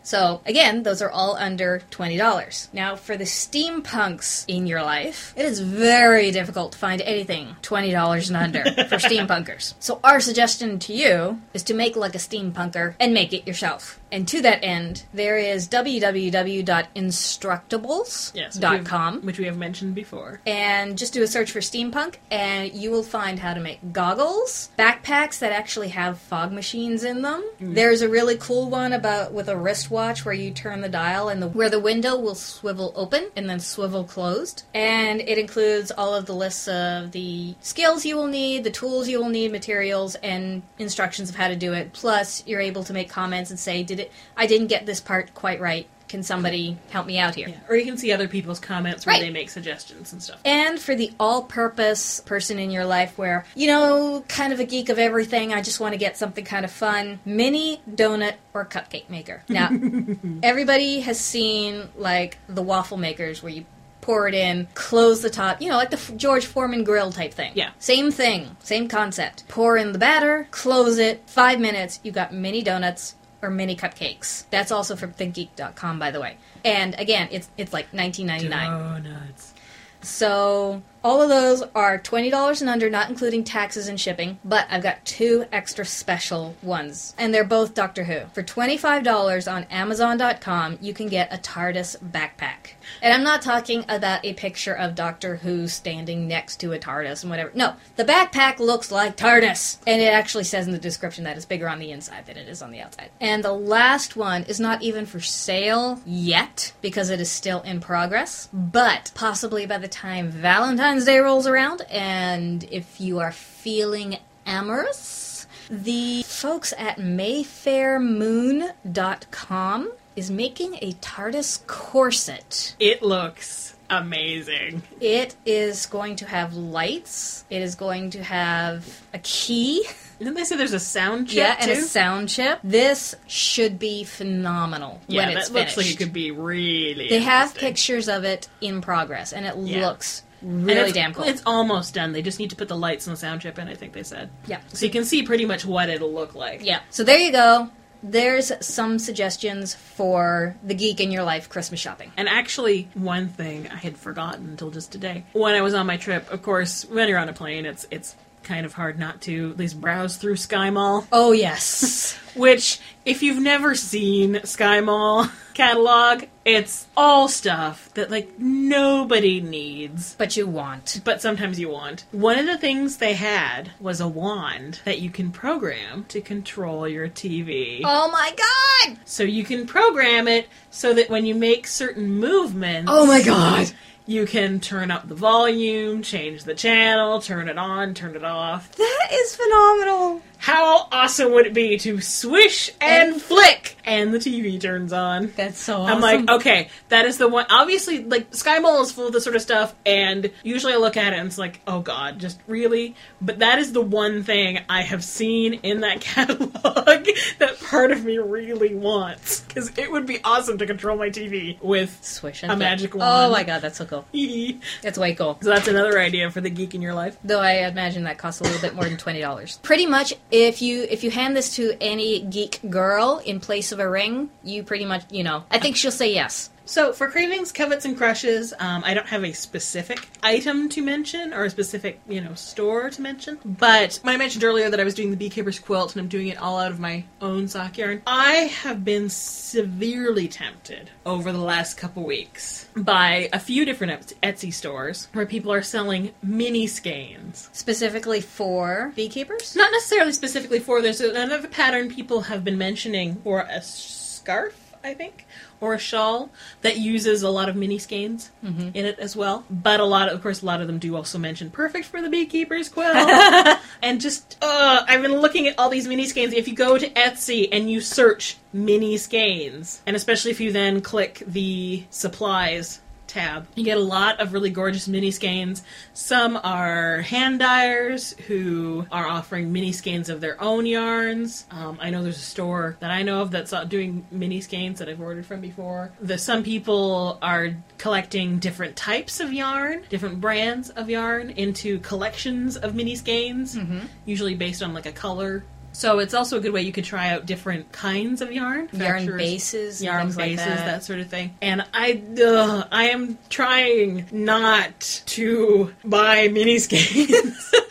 So, again, those are all under $20. Now, for the steampunks in your life, it is very difficult to find anything $20 and under *laughs* for steampunkers. So, our suggestion to you is to make like a steampunker and make it yourself. And to that end, there is www.instructables.com. which we have- which we have mentioned before. and just do a search for steampunk and you will find how to make goggles backpacks that actually have fog machines in them mm. there's a really cool one about with a wristwatch where you turn the dial and the where the window will swivel open and then swivel closed and it includes all of the lists of the skills you will need the tools you will need materials and instructions of how to do it plus you're able to make comments and say did it i didn't get this part quite right can somebody help me out here Yeah. Or you can see other people's comments where Right. they make suggestions and stuff. and for the all purpose person in your life where, you know, kind of a geek of everything, I just want to get something kind of fun, mini donut or cupcake maker. Now, *laughs* everybody has seen like the waffle makers where you pour it in, close the top, you know, like the F- George Foreman grill type thing. Yeah. Same thing, same concept. Pour in the batter, close it, five minutes, you got mini donuts or mini cupcakes. That's also from thinkgeek.com, by the way. And again, it's it's like 19.99. Donuts. So all of those are twenty dollars and under, not including taxes and shipping. But I've got two extra special ones, and they're both Doctor Who. For twenty five dollars on Amazon.com, you can get a TARDIS backpack. And I'm not talking about a picture of Doctor Who standing next to a TARDIS and whatever. No, the backpack looks like TARDIS, and it actually says in the description that it's bigger on the inside than it is on the outside. And the last one is not even for sale yet because it is still in progress, but possibly by the time Valentine's Day rolls around, and if you are feeling amorous, the folks at MayfairMoon.com is making a TARDIS corset. It looks amazing. It is going to have lights. It is going to have a key. Didn't they say there's a sound chip yeah, and too? a sound chip. This should be phenomenal yeah, when that it's looks like it could be really. They have pictures of it in progress, and it Yeah. looks really damn cool. It's almost done. They just need to put the lights and the sound chip in. I think they said. yeah. So you can see pretty much what it'll look like. Yeah. So there you go. There's some suggestions for the geek in your life Christmas shopping. And actually, one thing I had forgotten until just today. When I was on my trip, of course, when you're on a plane, it's it's kind of hard not to at least browse through Sky Mall. Oh yes. *laughs* Which, if you've never seen Sky Mall catalog, it's all stuff that like nobody needs. but you want. But sometimes you want. One of the things they had was a wand that you can program to control your TV. Oh my god! So you can program it so that when you make certain movements, Oh my god! You can turn up the volume, change the channel, turn it on, turn it off. That is phenomenal. How awesome would it be to swish and, And flick and the TV turns on? That's so awesome. I'm like, okay, that is the one. Obviously, like Sky Mall is full of this sort of stuff, and usually I look at it and it's like, oh god, just really. But that is the one thing I have seen in that *laughs* catalog that part of me really wants because it would be awesome to control my TV with. Swish and A flick. magic oh wand. Oh my god, that's so cool. *laughs* That's way cool. So that's another idea for the geek in your life. Though I imagine that costs a little bit more than twenty dollars. Pretty much, if you if you hand this to any geek girl in place of a ring, you pretty much you know. I think she'll say yes. So for cravings, covets, and crushes, um, I don't have a specific item to mention or a specific you know store to mention. But when I mentioned earlier that I was doing the beekeeper's quilt and I'm doing it all out of my own sock yarn, I have been severely tempted over the last couple weeks by a few different Etsy stores where people are selling mini skeins. Specifically for beekeepers. Not necessarily specifically for there's another pattern people have been mentioning for a scarf, I think, or a shawl that uses a lot of mini skeins in it as well. But a lot, of, of course, a lot of them do also mention perfect for the beekeeper's quilt. *laughs* and just, uh, I've been looking at all these mini skeins. If you go to Etsy and you search mini skeins, and especially if you then click the supplies tab. You get a lot of really gorgeous mini skeins. Some are hand dyers who are offering mini skeins of their own yarns. Um, I know there's a store that I know of that's doing mini skeins that I've ordered from before. The some people are collecting different types of yarn, different brands of yarn into collections of mini skeins, usually based on like a color. So it's also a good way you could try out different kinds of yarn. Yarn bases, yarn things like bases, that. that. sort of thing. And I, ugh, I am trying not to buy mini skeins. *laughs*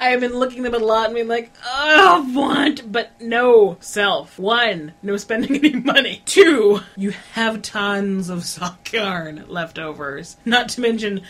I have been looking them a lot and being like, oh, want, but no. Self. One, no spending *laughs* any money. Two, you have tons of sock yarn leftovers. Not to mention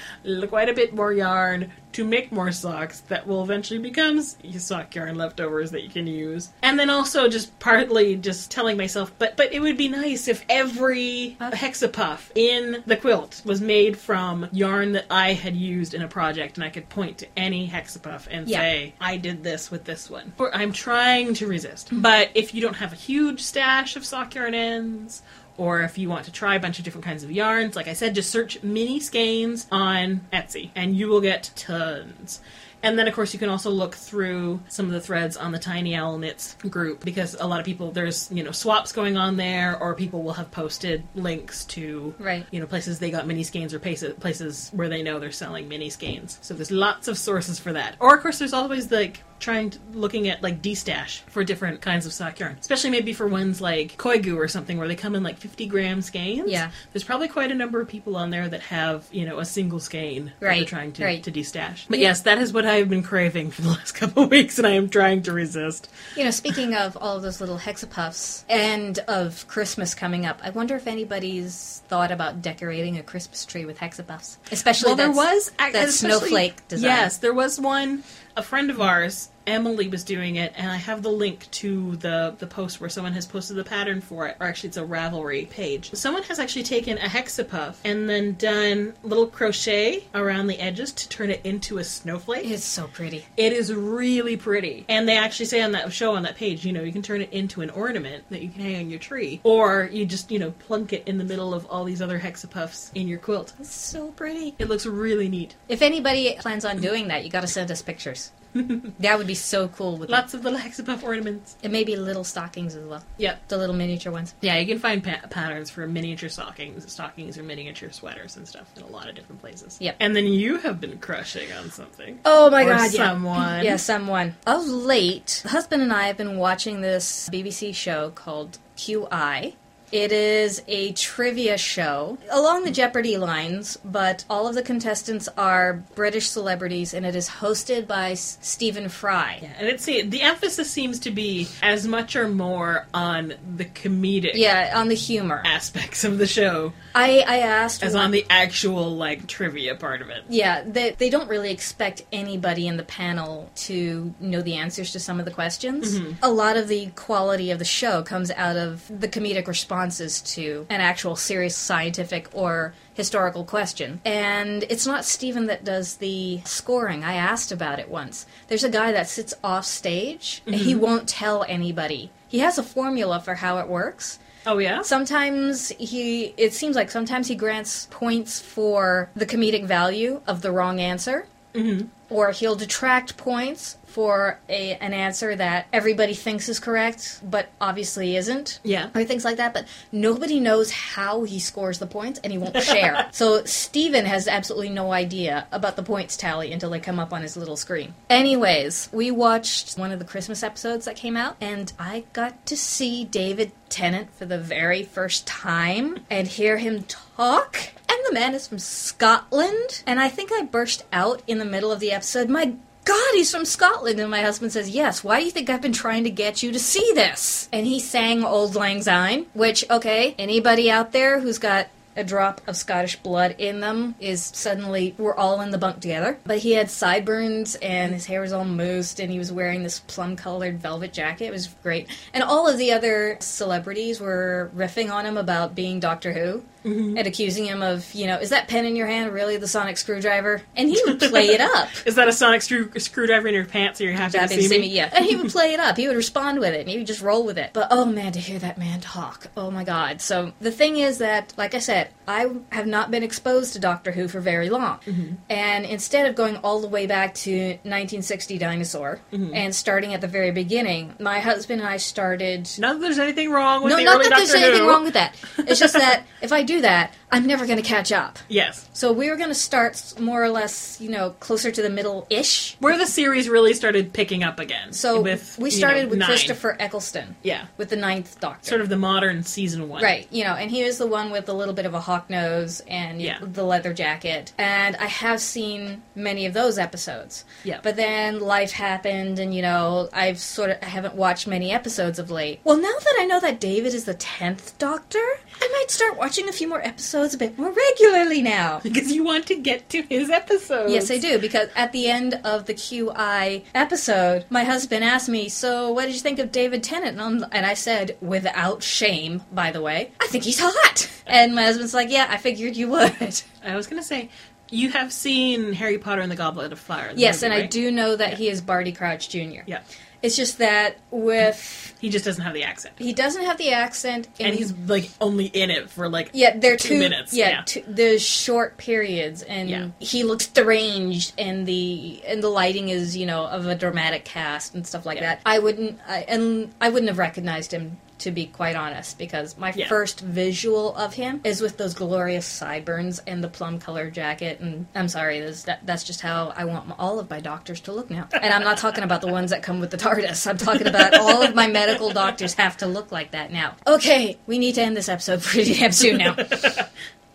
quite a bit more yarn to make more socks that will eventually become sock yarn leftovers that you can use. And then also just partly just telling myself, but but it would be nice if every hexapuff in the quilt was made from yarn that I had used in a project and I could point to any hexapuff and Yeah. say, I did this with this one. Or I'm trying to resist. But if you don't have a huge stash of sock yarn ends, or if you want to try a bunch of different kinds of yarns, like I said, just search mini skeins on Etsy and you will get tons. And then, of course, you can also look through some of the threads on the Tiny Owl Knits group because a lot of people, there's, you know, swaps going on there, or people will have posted links to, Right. you know, places they got mini skeins or places, where they know they're selling mini skeins. So there's lots of sources for that. Or, of course, there's always like trying to, looking at like D-stash for different kinds of sock yarn, especially maybe for ones like Koigu or something where they come in like 50 gram skeins. Yeah. There's probably quite a number of people on there that have, you know, a single skein that they're Right, trying to, right. to de-stash. But yes, that is what I've been craving for the last *laughs* couple of weeks, and I am trying to resist. You know, speaking of all of those little hexapuffs and of Christmas coming up, I wonder if anybody's thought about decorating a Christmas tree with hexapuffs, especially well, there was ac- that snowflake design. Yes, there was one. A friend of ours, Emily, was doing it, and I have the link to the the post where someone has posted the pattern for it. Or actually, it's a Ravelry page. Someone has actually taken a hexapuff and then done little crochet around the edges to turn it into a snowflake. It's so pretty. It is really pretty. And they actually say on that show on that page, you know, you can turn it into an ornament that you can hang on your tree. Or you just, you know, plunk it in the middle of all these other hexapuffs in your quilt. It's so pretty. It looks really neat. If anybody plans on doing that, you got to send us pictures. *laughs* that would be so cool with Lots of little hexapuff ornaments. and maybe little stockings as well. Yep. The little miniature ones. Yeah, you can find pa- patterns for miniature stockings, stockings or miniature sweaters and stuff in a lot of different places. Yep. And then you have been crushing on something. Oh my Or god, someone. Yeah, someone. Of late, husband and I have been watching this BBC show called QI. It is a trivia show along the Jeopardy lines, but all of the contestants are British celebrities, and it is hosted by S- Stephen Fry. Yeah, and it's the emphasis seems to be as much or more on the comedic Yeah, on the humor. aspects of the show I, I asked as one- on the actual like trivia part of it. Yeah, they, they don't really expect anybody in the panel to know the answers to some of the questions. Mm-hmm. A lot of the quality of the show comes out of the comedic responses to an actual serious scientific or historical question. And it's not Stephen that does the scoring. I asked about it once. There's a guy that sits off stage and he won't tell anybody. He has a formula for how it works. Oh yeah. Sometimes he, it seems like sometimes he grants points for the comedic value of the wrong answer. Mm-hmm. Or he'll detract points for a, an answer that everybody thinks is correct, but obviously isn't. Yeah. Or things like that. But nobody knows how he scores the points and he won't *laughs* share. so Stephen has absolutely no idea about the points tally until they come up on his little screen. Anyways, we watched one of the Christmas episodes that came out, and I got to see David Tennant for the very first time and hear him talk. And the man is from Scotland. And I think I burst out in the middle of the episode, My God, he's from Scotland. And my husband says, Yes, why do you think I've been trying to get you to see this? And he sang Auld Lang Syne, which, okay, anybody out there who's got a drop of Scottish blood in them is suddenly we're all in the bunk together. But he had sideburns and his hair was all moosed and he was wearing this plum colored velvet jacket. It was great. And all of the other celebrities were riffing on him about being Doctor Who. Mm-hmm. And accusing him of, you know, is that pen in your hand really the sonic screwdriver? And he would play it up. *laughs* Is that a sonic screw- screwdriver in your pants? So you're happy to see see me? me, yeah. And he would play it up. He would respond with it, and he would just roll with it. But oh man, to hear that man talk, oh my god. So the thing is that, like I said, I have not been exposed to Doctor Who for very long. Mm-hmm. And instead of going all the way back to 1960 Dinosaur Mm-hmm. and starting at the very beginning, my husband and I started. Not that there's anything wrong with No, not that there's Doctor anything wrong with that. It's just that *laughs* if I do that, I'm never going to catch up. Yes. So we were going to start more or less, you know, closer to the middle ish. Where the series really started picking up again. So with, we you started know, with nine. Christopher Eccleston. Yeah. With the ninth Doctor. Sort of the modern season one. Right, you know, and he was the one with a little bit of a hawk nose and Yeah. the leather jacket. And I have seen many of those episodes. Yeah. But then life happened, and you know, I've sort of I haven't watched many episodes of late. Well, now that I know that David is the tenth Doctor, I might start watching a few more episodes a bit more regularly now. *laughs* Because you want to get to his episode. Yes, I do, because at the end of the QI episode, my husband asked me, So, what did you think of David Tennant? And, and I said, without shame, by the way, I think he's hot. And my husband's like, Yeah, I figured you would. *laughs* I was going to say, you have seen Harry Potter and the Goblet of Fire. yes, movie, and I do know that he is Barty Crouch Jr. Yeah. It's just that with. He just doesn't have the accent. He doesn't have the accent, and, And he's like only in it for like Yeah, they're two two, minutes, Yeah, yeah. Two, there's short periods, and Yeah. he looks deranged, and the and the lighting is you know of a dramatic cast and stuff like Yeah. that. I wouldn't, I, and I wouldn't have recognized him to be quite honest, because my Yeah. first visual of him is with those glorious sideburns and the plum colored jacket. And I'm sorry, this, that, that's just how I want all of my doctors to look now. And I'm not talking about the ones that come with the TARDIS. I'm talking about all of my medical doctors have to look like that now. Okay, we need to end this episode pretty damn soon now. *laughs*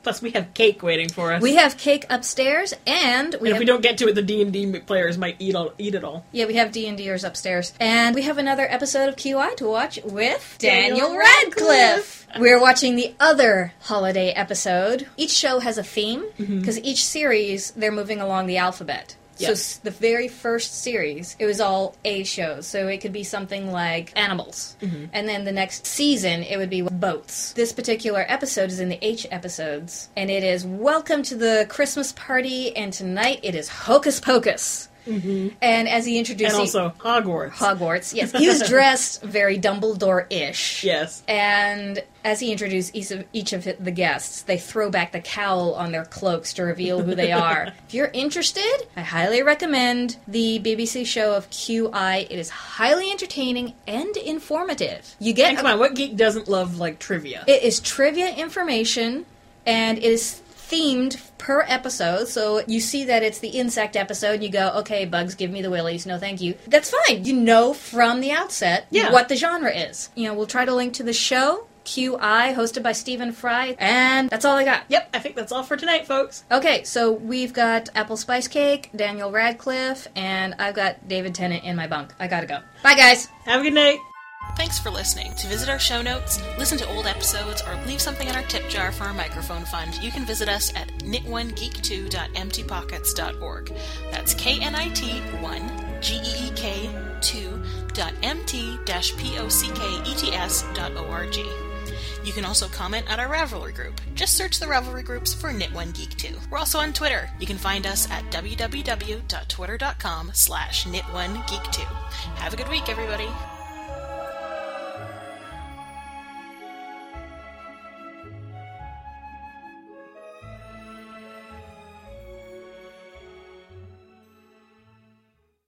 Plus, we have cake waiting for us. We have cake upstairs, and we and if we don't get to it, the D and D players might eat all, eat it all. yeah we have D and Ders upstairs, and we have another episode of QI to watch with Daniel Daniel Radcliffe. *laughs* We're watching the other holiday episode. Each show has a theme mm-hmm. because each series they're moving along the alphabet. So the very first series, it was all A shows. So it could be something like animals. Mm-hmm. And then the next season, it would be boats. This particular episode is in the H episodes. And it is Welcome to the Christmas Party. And tonight it is Hocus Pocus. Mm-hmm. And as he introduced And also Hogwarts. Hogwarts, yes, *laughs* he was dressed very Dumbledore-ish. yes. And as he introduced each of, each of the guests, they throw back the cowl on their cloaks to reveal who they are. *laughs* if you're interested, I highly recommend the BBC show of QI. It is highly entertaining and informative. You get And come on, what geek doesn't love like trivia? it is trivia information, and it is themed per episode. So you see that it's the insect episode, and you go, okay, bugs, give me the willies. No, thank you. That's fine. You know from the outset Yeah. what the genre is. You know, we'll try to link to the show. QI, hosted by Stephen Fry, and that's all I got. Yep, I think that's all for tonight, folks. Okay, so we've got Apple Spice Cake, Daniel Radcliffe, and I've got David Tennant in my bunk. I gotta go. Bye, guys. Have a good night. Thanks for listening. To visit our show notes, listen to old episodes, or leave something in our tip jar for our microphone fund, you can visit us at knit1geek2.mt-pockets.org. That's K-N-I-T 1 G-E-E-K 2 dot mt dash p-o-c-k-e-t-s dot o-r-g. You can also comment at our Ravelry group. Just search the Ravelry groups for Knit1Geek2. We're also on Twitter. You can find us at www.twitter.com slash knit1geek2. Have a good week, everybody.